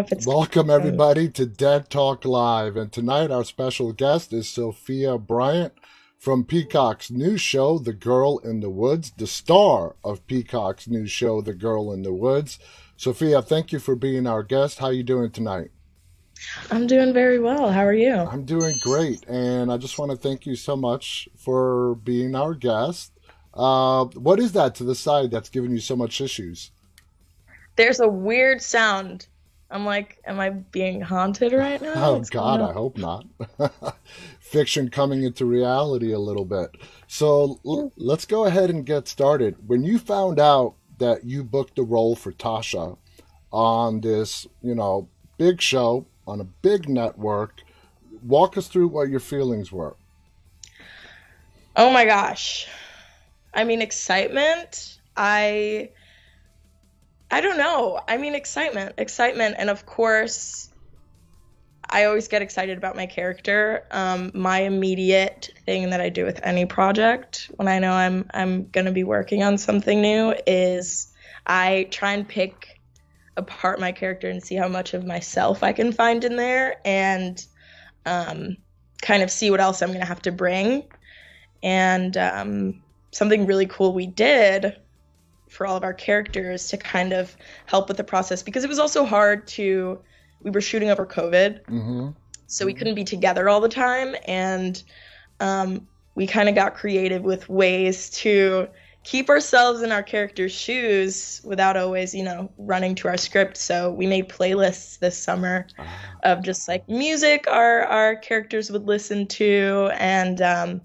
No. I don't know if it's. Welcome, everybody, to Dead Talk Live. And tonight, our special guest is Sofia Bryant from Peacock's new show, The Girl in the Woods, the star of Peacock's new show, The Girl in the Woods. Sofia, thank you for being our guest. How are you doing tonight? I'm doing very well. How are you? I'm doing great. And I just want to thank you so much for being our guest. Uh, what is that to the side that's giving you so much issues? There's a weird sound. I'm like, am I being haunted right now? Oh, What's God, I hope not. Fiction coming into reality a little bit. So l- let's go ahead and get started. When you found out that you booked the role for Tasha on this, you know, big show on a big network, walk us through what your feelings were. Oh my gosh. I mean, excitement. I I don't know. I mean, excitement, excitement, and of course, I always get excited about my character. Um, my immediate thing that I do with any project when I know I'm I'm gonna be working on something new is I try and pick apart my character and see how much of myself I can find in there, and um, kind of see what else I'm gonna have to bring. And um, something really cool we did for all of our characters to kind of help with the process because it was also hard to we were shooting over covid mm-hmm. so we couldn't be together all the time and um, we kind of got creative with ways to keep ourselves in our characters shoes without always you know running to our script so we made playlists this summer ah. of just like music our our characters would listen to and um,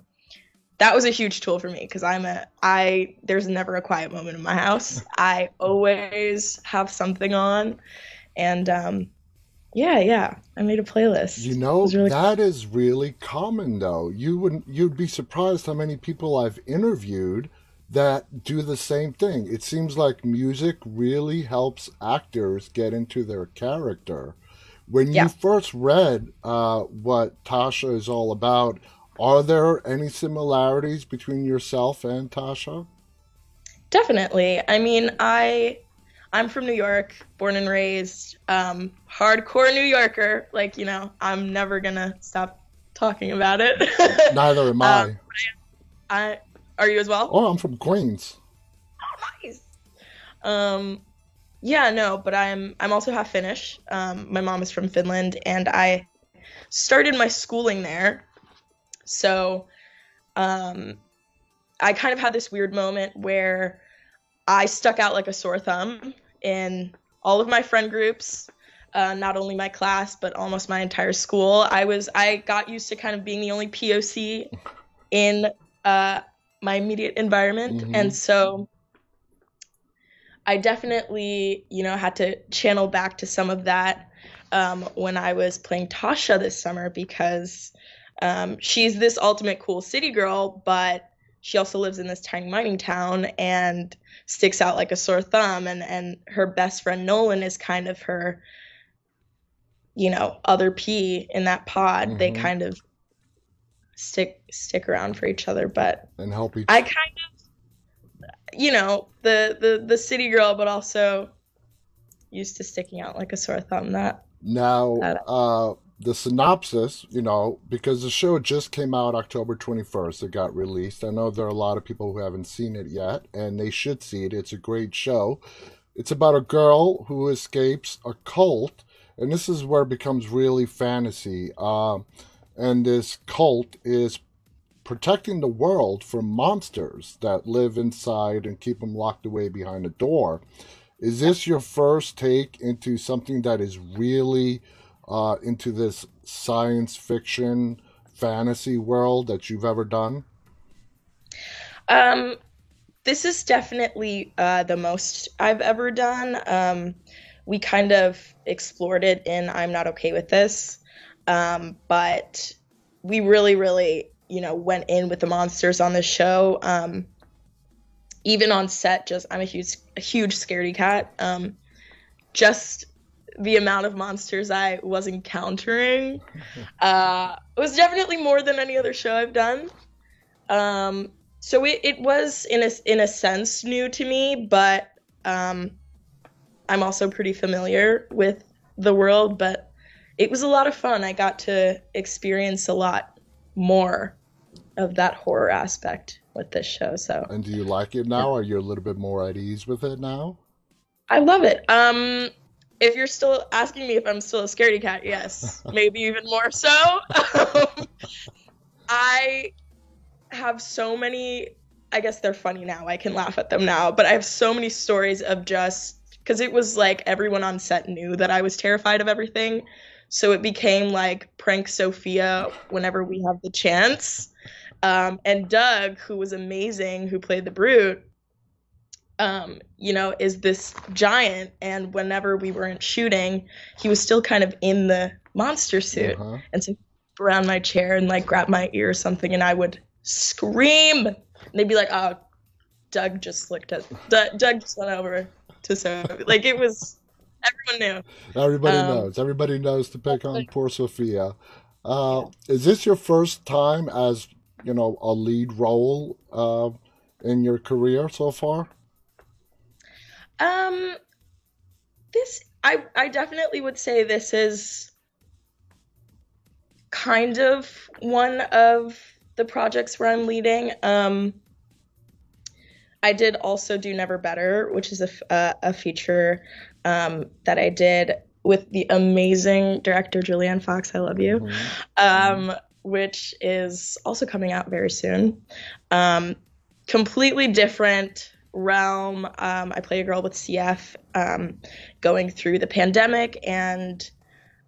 that was a huge tool for me because I'm a I there's never a quiet moment in my house. I always have something on, and um, yeah, yeah, I made a playlist. You know really that cool. is really common though. You wouldn't you'd be surprised how many people I've interviewed that do the same thing. It seems like music really helps actors get into their character. When you first read uh, what Tasha is all about, are there any similarities between yourself and Tasha? Definitely. I mean, I I'm from New York, born and raised, um, hardcore New Yorker. Like, you know, I'm never gonna stop talking about it. Neither am I. Um, I. Are you as well? Oh, I'm from Queens. Oh, nice. Um, yeah, no, but I'm I'm also half Finnish. Um, my mom is from Finland, and I started my schooling there so um, I kind of had this weird moment where I stuck out like a sore thumb in all of my friend groups, uh, not only my class but almost my entire school. I was I got used to kind of being the only POC in uh, my immediate environment, mm-hmm. and so I definitely you know had to channel back to some of that um, when I was playing Tasha this summer because um, she's this ultimate cool city girl, but she also lives in this tiny mining town and sticks out like a sore thumb. And and her best friend Nolan is kind of her, you know, other P in that pod. Mm-hmm. They kind of stick stick around for each other, but and help each. I kind of, you know, the the the city girl, but also used to sticking out like a sore thumb. That now, uh, the synopsis, you know, because the show just came out October 21st, it got released. I know there are a lot of people who haven't seen it yet, and they should see it. It's a great show. It's about a girl who escapes a cult, and this is where it becomes really fantasy. Uh, and this cult is protecting the world from monsters that live inside and keep them locked away behind a door. Is this your first take into something that is really uh, into this science fiction fantasy world that you've ever done? Um, this is definitely uh, the most I've ever done. Um, we kind of explored it in I'm Not Okay with This, um, but we really, really, you know, went in with the monsters on the show. Um, even on set, just I'm a huge, a huge scaredy cat. Um, just the amount of monsters I was encountering uh, was definitely more than any other show I've done. Um, so it, it was in a in a sense new to me, but um, I'm also pretty familiar with the world, but it was a lot of fun. I got to experience a lot more of that horror aspect with this show. So And do you like it now? Are you a little bit more at ease with it now? I love it. Um, if you're still asking me if I'm still a scaredy cat, yes, maybe even more so. Um, I have so many. I guess they're funny now. I can laugh at them now, but I have so many stories of just because it was like everyone on set knew that I was terrified of everything. So it became like prank Sofia whenever we have the chance. Um, and Doug, who was amazing, who played the brute, um, you know, is this giant. And whenever we weren't shooting, he was still kind of in the monster suit. Uh-huh. And so around my chair and like grab my ear or something, and I would scream. And they'd be like, "Oh, Doug just looked at Doug, Doug just went over to Sophie." Like it was, everyone knew. Everybody Um, knows. Everybody knows to pick on poor Sofia. Uh, is this your first time as you know a lead role uh, in your career so far? Um, this I I definitely would say this is kind of one of the projects where I'm leading. Um, I did also do Never Better, which is a uh, a feature um, that I did with the amazing director Julianne Fox. I love you um, which is also coming out very soon. Um, completely different realm. Um, I play a girl with CF um, going through the pandemic and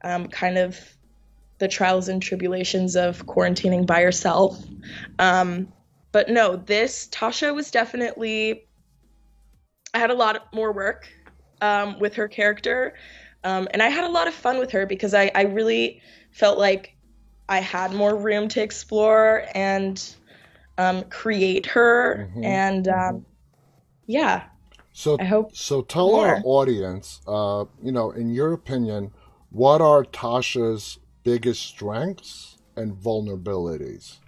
um, kind of the trials and tribulations of quarantining by yourself. Um, but no, this Tasha was definitely. I had a lot more work um, with her character, um, and I had a lot of fun with her because I, I really felt like I had more room to explore and um, create her. Mhm, And um, yeah, So I hope. So tell our audience, uh, you know, in your opinion, what are Tasha's biggest strengths and vulnerabilities?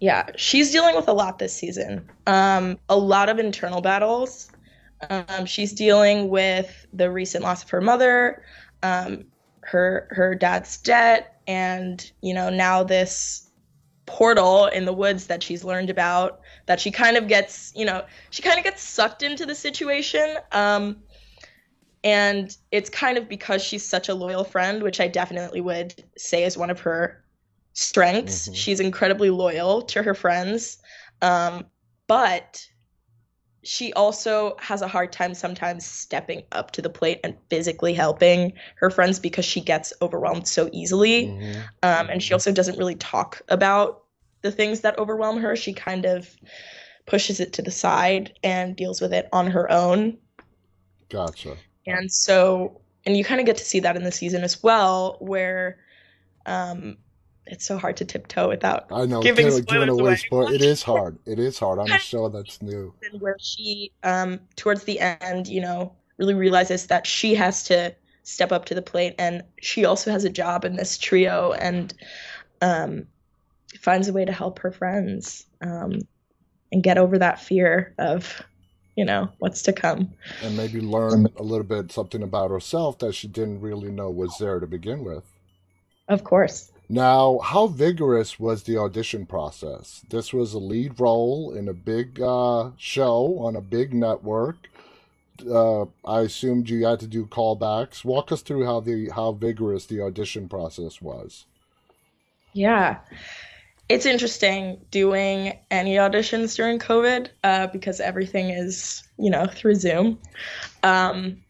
Yeah, she's dealing with a lot this season. Um, a lot of internal battles. Um, she's dealing with the recent loss of her mother, um, her her dad's debt, and you know now this portal in the woods that she's learned about. That she kind of gets, you know, she kind of gets sucked into the situation. Um, and it's kind of because she's such a loyal friend, which I definitely would say is one of her strengths. Mhm. She's incredibly loyal to her friends, um, but she also has a hard time sometimes stepping up to the plate and physically helping her friends because she gets overwhelmed so easily. Mhm. Um, and she also doesn't really talk about the things that overwhelm her. She kind of pushes it to the side and deals with it on her own. Gotcha. And so, and you kind of get to see that in the season as well, where um, it's so hard to tiptoe without I know, Giving giving, giving spoilers away away. It is hard. It is hard on a show that's new. and where she um towards the end you know really realizes that she has to step up to the plate and she also has a job in this trio and um finds a way to help her friends um and get over that fear of you know what's to come And maybe learn a little bit something about herself that she didn't really know was there to begin with. of course Now, how vigorous was the audition process? This was a lead role in a big uh, show on a big network. Uh, I assumed you had to do callbacks. Walk us through how the how vigorous the audition process was. Yeah. It's interesting doing any auditions during COVID uh, because everything is, you know, through Zoom. Um,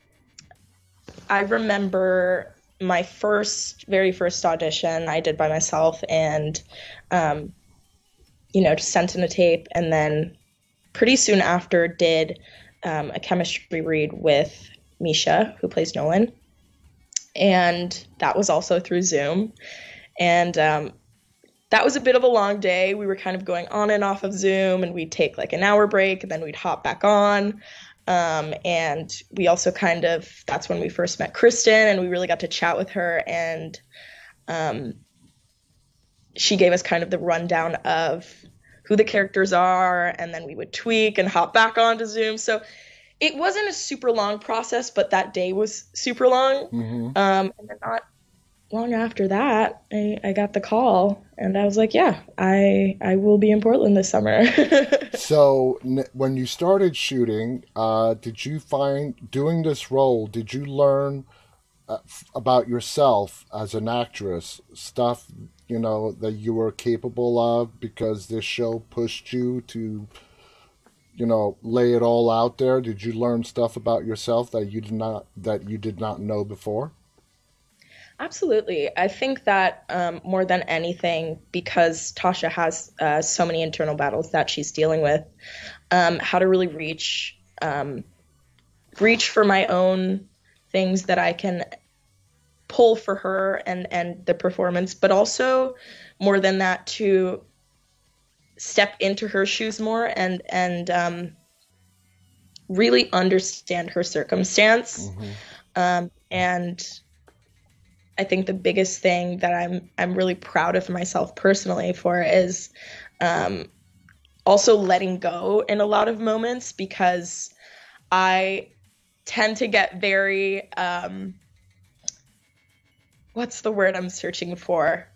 I remember my first, very first audition I did by myself and, um, you know, just sent in a tape and then pretty soon after did um, a chemistry read with Misha, who plays Nolan. And that was also through Zoom. And um, that was a bit of a long day. We were kind of going on and off of Zoom, and we'd take like an hour break, and then we'd hop back on. Um, and we also kind of, that's when we first met Krysten, and we really got to chat with her. And um, she gave us kind of the rundown of who the characters are, and then we would tweak and hop back onto Zoom. So it wasn't a super long process, but that day was super long. hmm Um, and then not long after that, I, I got the call, and I was like, yeah, I I will be in Portland this summer. So when you started shooting, uh, did you find doing this role? Did you learn uh, about yourself as an actress, stuff you know that you were capable of because this show pushed you to, you know, lay it all out there? Did you learn stuff about yourself that you did not that you did not know before? Absolutely. I think that um, more than anything, because Tasha has uh, so many internal battles that she's dealing with, um, how to really reach um, reach for my own things that I can pull for her and and the performance, but also more than that to step into her shoes more and and um, really understand her circumstance hmm um, and I think the biggest thing that I'm I'm really proud of myself personally for is um, also letting go in a lot of moments because I tend to get very um, what's the word I'm searching for?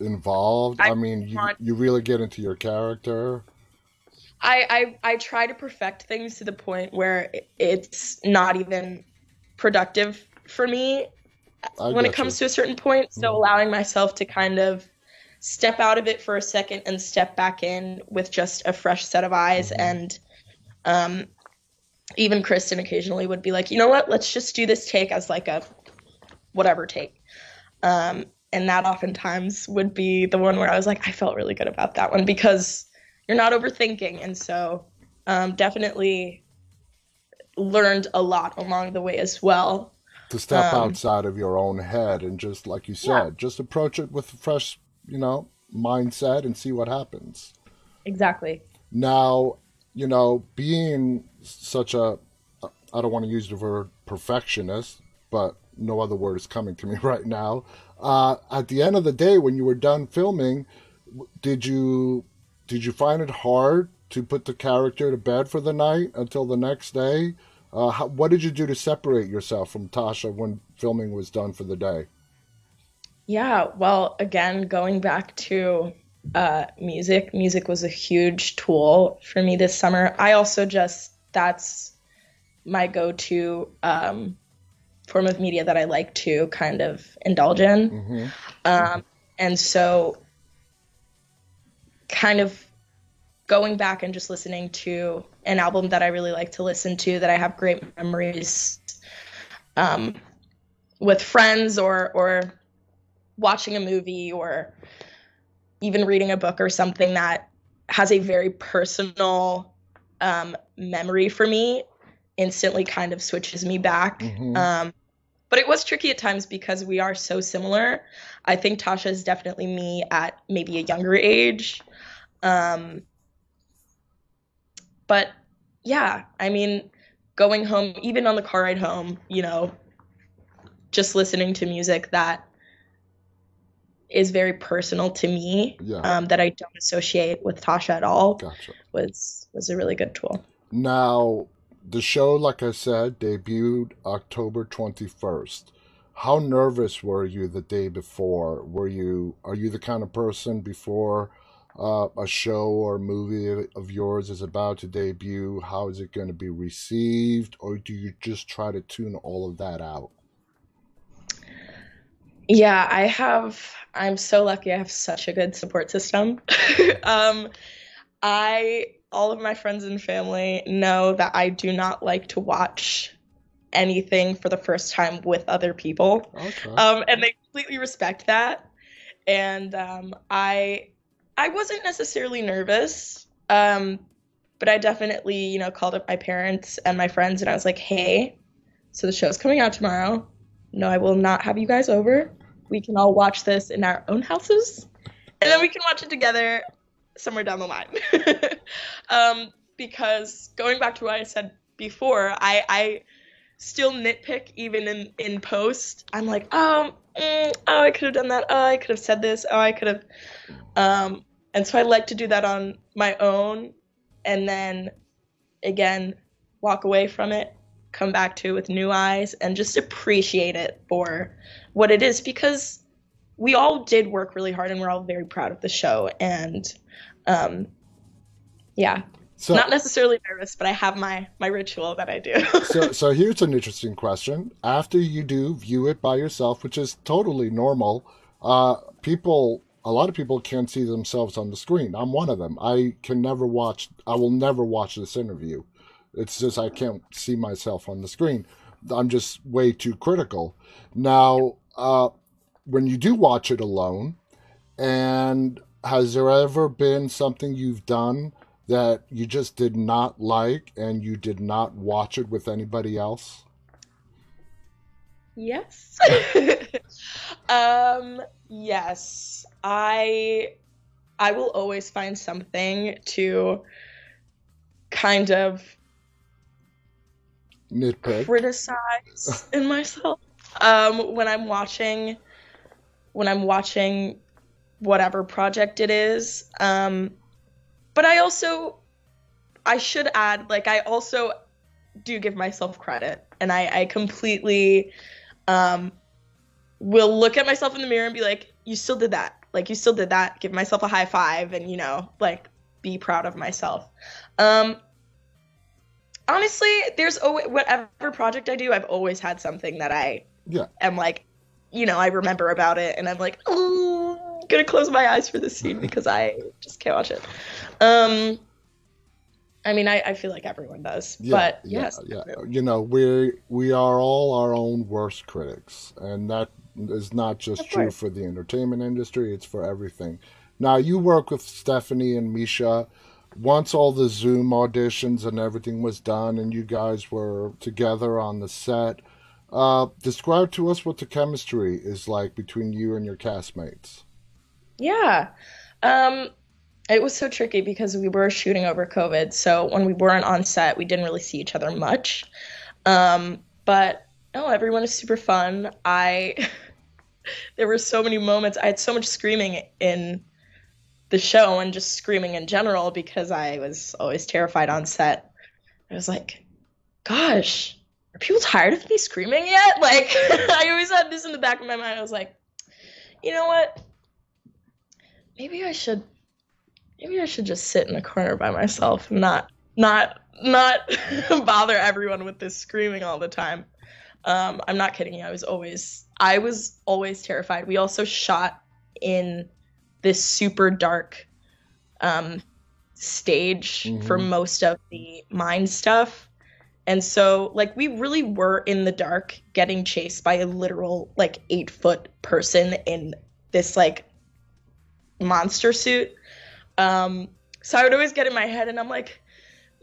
Involved. I I mean, you you really get into your character. I, I I try to perfect things to the point where it's not even productive for me I when it comes you. to a certain point. So Mhm. allowing myself to kind of step out of it for a second and step back in with just a fresh set of eyes. hmm And um, even Krysten occasionally would be like, you know what, let's just do this take as like a whatever take. Um, and that oftentimes would be the one where I was like, I felt really good about that one because you're not overthinking. And so um, definitely learned a lot along the way as well. To step Um, outside of your own head and just like you yeah, said just approach it with a fresh you know mindset and see what happens. Exactly. now you know being such a i don't want to use the word perfectionist but no other word is coming to me right now. Uh, at the end of the day when you were done filming did you did you find it hard to put the character to bed for the night until the next day uh, how, what did you do to separate yourself from tasha when filming was done for the day Yeah, well, again, going back to uh, music, music was a huge tool for me this summer. I also just, that's my go to um, form of media that I like to kind of indulge in. hmm Um, and so, kind of going back and just listening to an album that I really like to listen to, that I have great memories um, with friends or, or watching a movie or even reading a book or something that has a very personal um, memory for me instantly kind of switches me back. hmm Um, but it was tricky at times because we are so similar. I think Tasha is definitely me at maybe a younger age. Um, but yeah, I mean, going home, even on the car ride home, you know, just listening to music that is very personal to me, yeah um, that I don't associate with Tasha at all, gotcha was was a really good tool. Now, the show, like I said, debuted October 21st. How nervous were you the day before? Were you, are you the kind of person before uh, a show or movie of yours is about to debut? How is it going to be received? Or do you just try to tune all of that out? Yeah, I have. I'm so lucky. I have such a good support system. um, I, all of my friends and family know that I do not like to watch anything for the first time with other people. Okay. Um, and they completely respect that. And um, I, I wasn't necessarily nervous. Um, but I definitely, you know, called up my parents and my friends, and I was like, "Hey, so the show's coming out tomorrow. No, I will not have you guys over. We can all watch this in our own houses, and then we can watch it together somewhere down the line." um, because going back to what I said before, I, I still nitpick even in in post. I'm like, um, mm, oh, I could have done that. Oh, I could have said this. Oh, I could have. Um, and so I like to do that on my own, and then again walk away from it, come back to it with new eyes, and just appreciate it for what it is because we all did work really hard and we're all very proud of the show. And um, yeah, so, not necessarily nervous, but I have my my ritual that I do. so so here's an interesting question. After you do view it by yourself, which is totally normal, uh, people a lot of people can't see themselves on the screen. I'm one of them. I can never watch I will never watch this interview. It's just I can't see myself on the screen. I'm just way too critical. Now, uh, when you do watch it alone, and has there ever been something you've done that you just did not like and you did not watch it with anybody else? Yes. um yes. I I will always find something to kind of nitpick criticize in myself um when I'm watching when I'm watching whatever project it is. Um but I also I should add like I also do give myself credit and I I completely um will look at myself in the mirror and be like you still did that. Like you still did that. Give myself a high five and you know, like be proud of myself. Um honestly, there's always whatever project I do, I've always had something that I yeah. am like, you know, I remember about it and I'm like, oh, I'm gonna close my eyes for this scene because I just can't watch it. Um, I mean, I, I feel like everyone does, yeah, but yeah, yes, yeah. You know, we we are all our own worst critics, and that is not just true for the entertainment industry; it's for everything. Now, you work with Stefanie and Misha. Once all the Zoom auditions and everything was done, and you guys were together on the set, uh, describe to us what the chemistry is like between you and your castmates. Yeah. Um, it was so tricky because we were shooting over COVID. So when we weren't on set, we didn't really see each other much. Um, but oh, everyone is super fun. I there were so many moments. I had so much screaming in the show and just screaming in general because I was always terrified on set. I was like, gosh, are people tired of me screaming yet? Like I always had this in the back of my mind. I was like, you know what? Maybe I should maybe I should just sit in a corner by myself and not not not bother everyone with this screaming all the time. Um, I'm not kidding you. I was always I was always terrified. We also shot in this super dark um, stage mm-hmm. for most of the mine stuff. And so, like, we really were in the dark getting chased by a literal, like, eight foot person in this, like, monster suit. Um, so I would always get in my head and I'm like,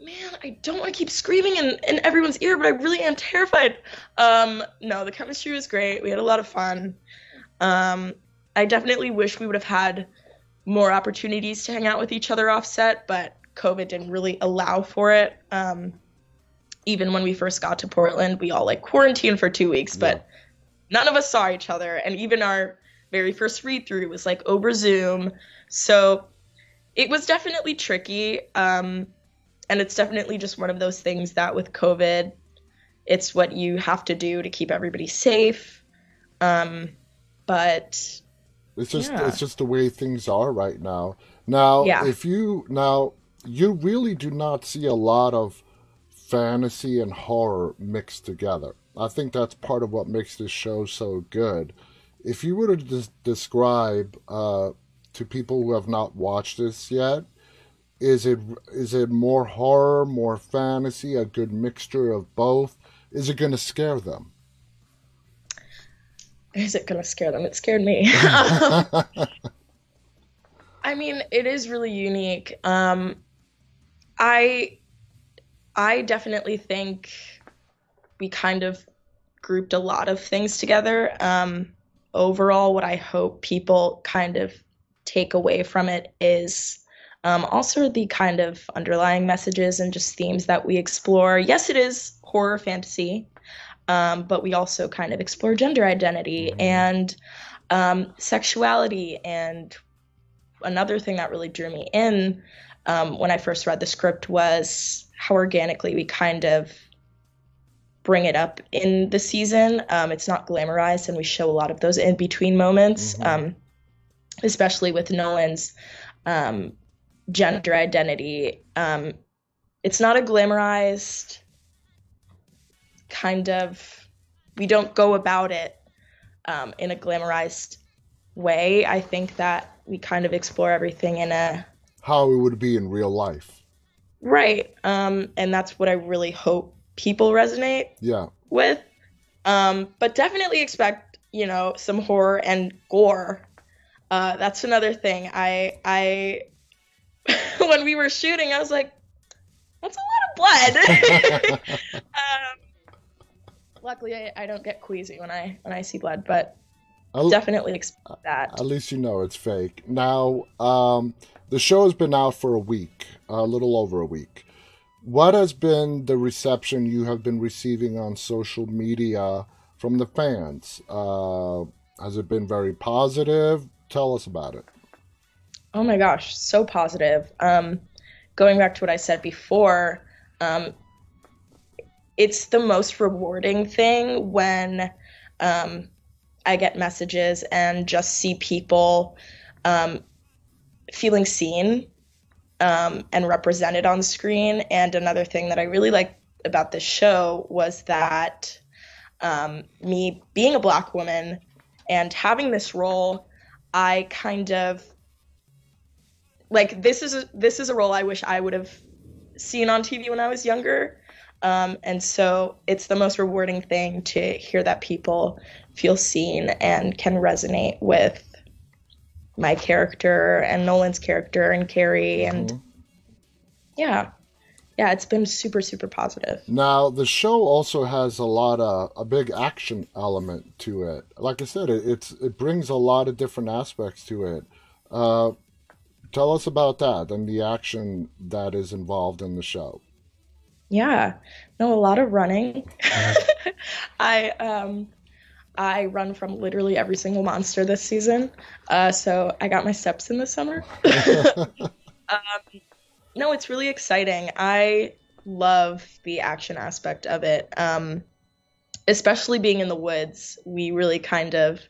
man, I don't want to keep screaming in, in everyone's ear, but I really am terrified. Um, no, the chemistry was great. We had a lot of fun. Um, I definitely wish we would have had more opportunities to hang out with each other offset, but COVID didn't really allow for it. Um, even when we first got to Portland, we all like quarantined for two weeks, yeah. but none of us saw each other. And even our very first read through was like over Zoom. So it was definitely tricky. Um, and it's definitely just one of those things that with COVID, it's what you have to do to keep everybody safe. Um, but it's just yeah. it's just the way things are right now. Now, yeah. if you now you really do not see a lot of fantasy and horror mixed together. I think that's part of what makes this show so good. If you were to des- describe uh, to people who have not watched this yet? Is it is it more horror, more fantasy, a good mixture of both? Is it going to scare them? Is it going to scare them? It scared me. I mean, it is really unique. Um, I I definitely think we kind of grouped a lot of things together. Um, overall, what I hope people kind of take away from it is um, also the kind of underlying messages and just themes that we explore. Yes, it is horror fantasy, um, but we also kind of explore gender identity mm-hmm. and um, sexuality. And another thing that really drew me in um, when I first read the script was how organically we kind of bring it up in the season. Um, it's not glamorized, and we show a lot of those in between moments, mm-hmm. um, especially with Nolan's um, gender identity. Um, it's not a glamorized kind of. We don't go about it um, in a glamorized way. I think that we kind of explore everything in a how it would be in real life. Right. Um, and that's what I really hope people resonate yeah. with. Um, but definitely expect, you know, some horror and gore. Uh, that's another thing. I I when we were shooting, I was like, that's a lot of blood. um, luckily, I, I don't get queasy when I when I see blood, but I'll, definitely expect that. At least you know it's fake. Now, um, the show has been out for a week, a little over a week. What has been the reception you have been receiving on social media from the fans? Uh, has it been very positive? Tell us about it. Oh my gosh, so positive. Um, going back to what I said before, um, it's the most rewarding thing when um, I get messages and just see people um, feeling seen um, and represented on screen. And another thing that I really liked about this show was that um, me being a black woman and having this role, I kind of like this is a, this is a role I wish I would have seen on TV when I was younger. Um, and so it's the most rewarding thing to hear that people feel seen and can resonate with my character and Nolan's character and Carrie and mm-hmm. yeah. Yeah, it's been super super positive. Now, the show also has a lot of a big action element to it. Like I said, it, it's it brings a lot of different aspects to it. Uh, tell us about that and the action that is involved in the show. Yeah, no, a lot of running. I um, I run from literally every single monster this season. Uh, so I got my steps in the summer. um, no, it's really exciting. I love the action aspect of it. Um, especially being in the woods, we really kind of,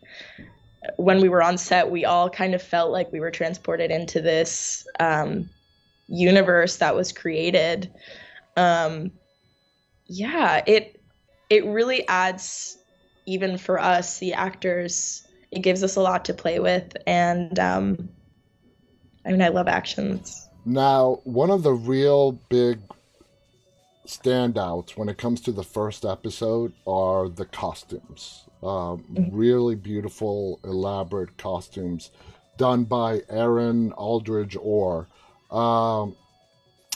when we were on set, we all kind of felt like we were transported into this um, universe that was created. Um, yeah, it it really adds even for us, the actors, it gives us a lot to play with. And um, I mean, I love actions. Now, one of the real big standouts when it comes to the first episode are the costumes. Um, mm-hmm. Really beautiful, elaborate costumes done by Aaron Aldridge Orr. Um,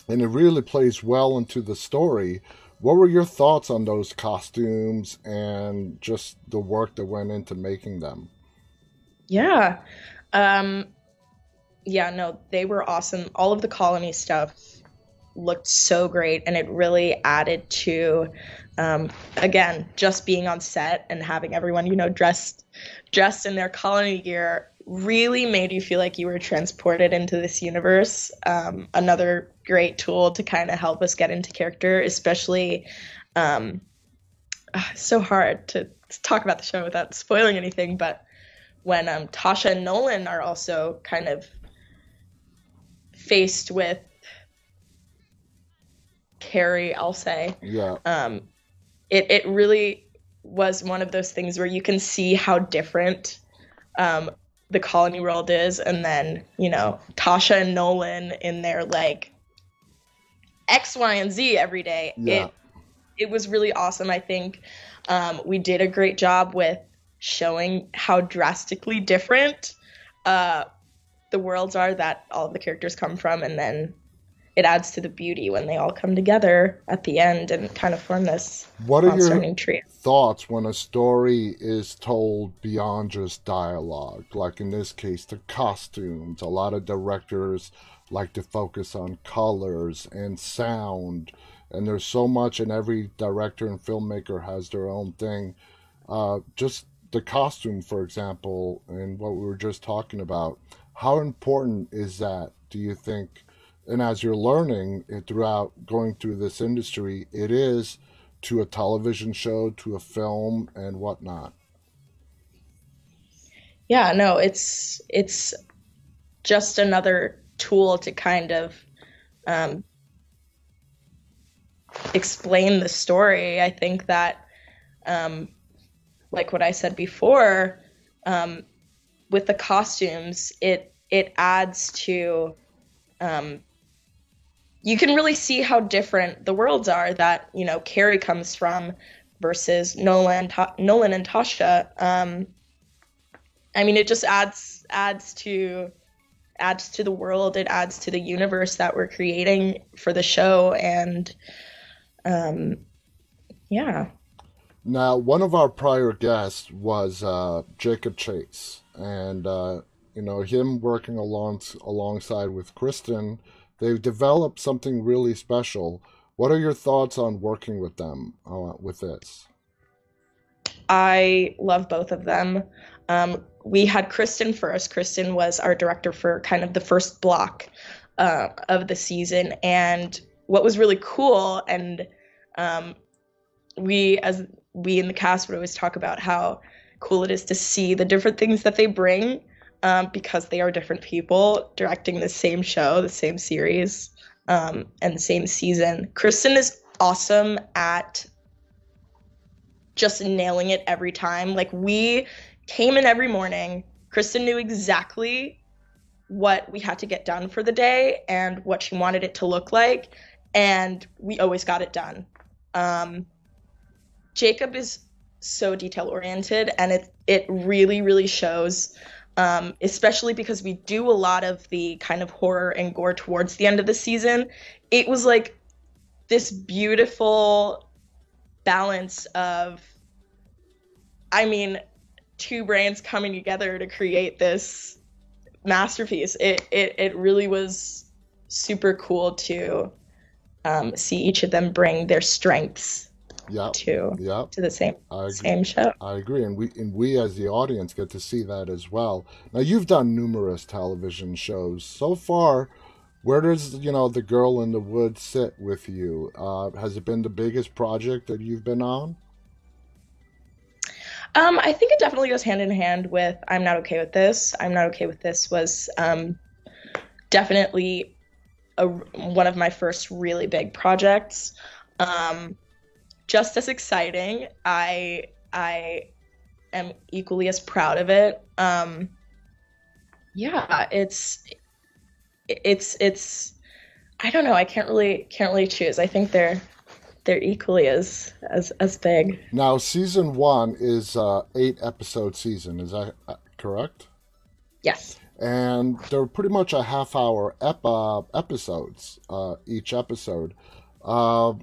and it really plays well into the story what were your thoughts on those costumes and just the work that went into making them? Yeah. Um, yeah, no, they were awesome. All of the colony stuff looked so great and it really added to um, again just being on set and having everyone you know dressed dressed in their colony gear really made you feel like you were transported into this universe. Um, another great tool to kind of help us get into character, especially. Um, uh, so hard to, to, talk about the show without spoiling anything, but when um, Tasha and Nolan are also kind of faced with Carrie, I'll say. Yeah. Um, it it really was one of those things where you can see how different um, the colony world is and then you know tasha and nolan in their like x y and z every day yeah. it it was really awesome i think um, we did a great job with showing how drastically different uh, the worlds are that all of the characters come from and then it adds to the beauty when they all come together at the end and kind of form this what are your trio. thoughts when a story is told beyond just dialogue? Like in this case the costumes. A lot of directors like to focus on colors and sound and there's so much and every director and filmmaker has their own thing. Uh, just the costume for example and what we were just talking about how important is that do you think and as you're learning throughout going through this industry, it is to a television show, to a film, and whatnot. Yeah, no, it's it's just another tool to kind of um, explain the story. I think that, um, like what I said before, um, with the costumes, it it adds to. Um, you can really see how different the worlds are that you know Carrie comes from versus Nolan, Ta- Nolan and Tasha. Um, I mean, it just adds adds to adds to the world. It adds to the universe that we're creating for the show, and um, yeah. Now, one of our prior guests was uh, Jacob Chase, and uh, you know him working along alongside with Krysten. They've developed something really special. What are your thoughts on working with them uh, with this? I love both of them. Um, we had Krysten first. Krysten was our director for kind of the first block uh, of the season, and what was really cool and um, we as we in the cast would always talk about how cool it is to see the different things that they bring um, because they are different people directing the same show, the same series, um, and the same season. Krysten is awesome at just nailing it every time. Like we came in every morning. Krysten knew exactly what we had to get done for the day and what she wanted it to look like, and we always got it done. Um, Jacob is so detail oriented, and it it really really shows. Um, especially because we do a lot of the kind of horror and gore towards the end of the season. It was like this beautiful balance of, I mean, two brains coming together to create this masterpiece. It it it really was super cool to um, see each of them bring their strengths yep. to yep. to the same same show. I agree, and we and we as the audience get to see that as well. Now you've done numerous television shows so far. Where does you know the girl in the woods sit with you? Uh, has it been the biggest project that you've been on? Um, I think it definitely goes hand in hand with I'm not okay with this. I'm not okay with this was um, definitely a, one of my first really big projects. Um, just as exciting. I I am equally as proud of it. Um, yeah, it's it's it's I don't know. I can't really can't really choose. I think they're they're equally as as as big. Now, season one is uh, eight episode season. Is that uh, correct? Yes. And they're pretty much a half hour ep- uh, episodes uh, each episode. Uh,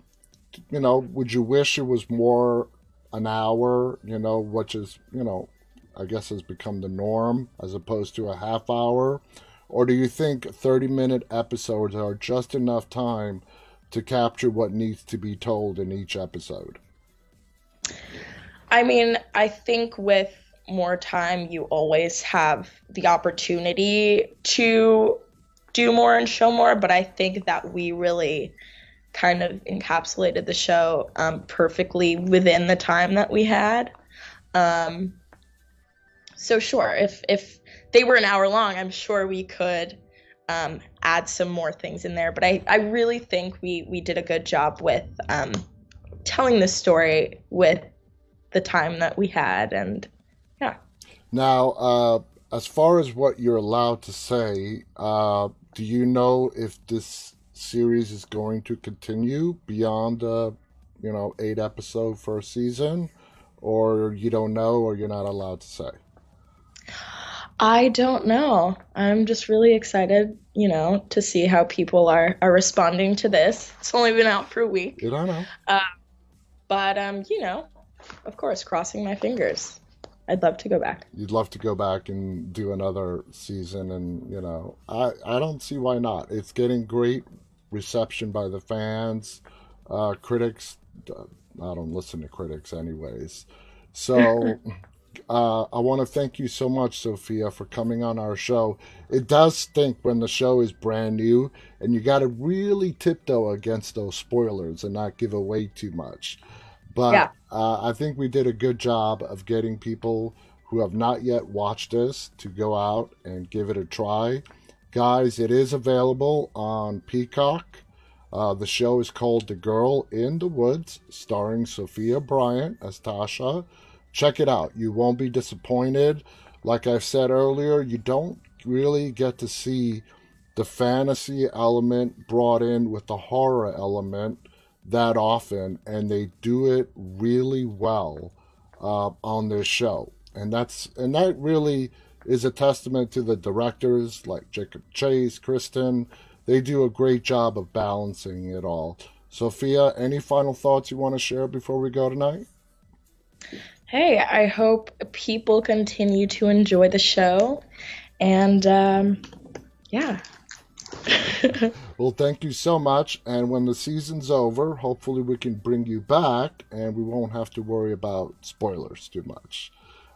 you know, would you wish it was more an hour? You know, which is you know, I guess has become the norm as opposed to a half hour. Or do you think 30 minute episodes are just enough time to capture what needs to be told in each episode? I mean, I think with more time, you always have the opportunity to do more and show more, but I think that we really kind of encapsulated the show um, perfectly within the time that we had. Um, so sure, if if they were an hour long, I'm sure we could um, add some more things in there. But I, I really think we we did a good job with um, telling the story with the time that we had, and yeah. Now, uh, as far as what you're allowed to say, uh, do you know if this series is going to continue beyond, uh, you know, eight episode first season, or you don't know, or you're not allowed to say? I don't know. I'm just really excited, you know, to see how people are are responding to this. It's only been out for a week. You don't know. Uh, but um, you know, of course, crossing my fingers. I'd love to go back. You'd love to go back and do another season, and you know, I I don't see why not. It's getting great reception by the fans, uh, critics. Uh, I don't listen to critics anyways, so uh, I want to thank you so much, Sofia, for coming on our show. It does stink when the show is brand new, and you got to really tiptoe against those spoilers and not give away too much. But yeah. uh, I think we did a good job of getting people who have not yet watched this to go out and give it a try. Guys, it is available on Peacock. Uh, the show is called The Girl in the Woods, starring Sofia Bryant as Tasha. Check it out. You won't be disappointed. Like I said earlier, you don't really get to see the fantasy element brought in with the horror element that often, and they do it really well uh, on this show. And that's and that really is a testament to the directors like Jacob Chase, Krysten, they do a great job of balancing it all. Sofia, any final thoughts you want to share before we go tonight? Hey, I hope people continue to enjoy the show. And um, yeah. well, thank you so much. And when the season's over, hopefully we can bring you back and we won't have to worry about spoilers too much.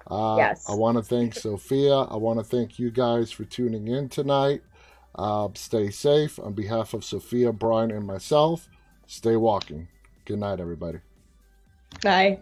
Uh, yes. I want to thank Sofia. I want to thank you guys for tuning in tonight. Uh, stay safe. On behalf of Sofia, Brian, and myself, stay walking. Good night, everybody. Bye.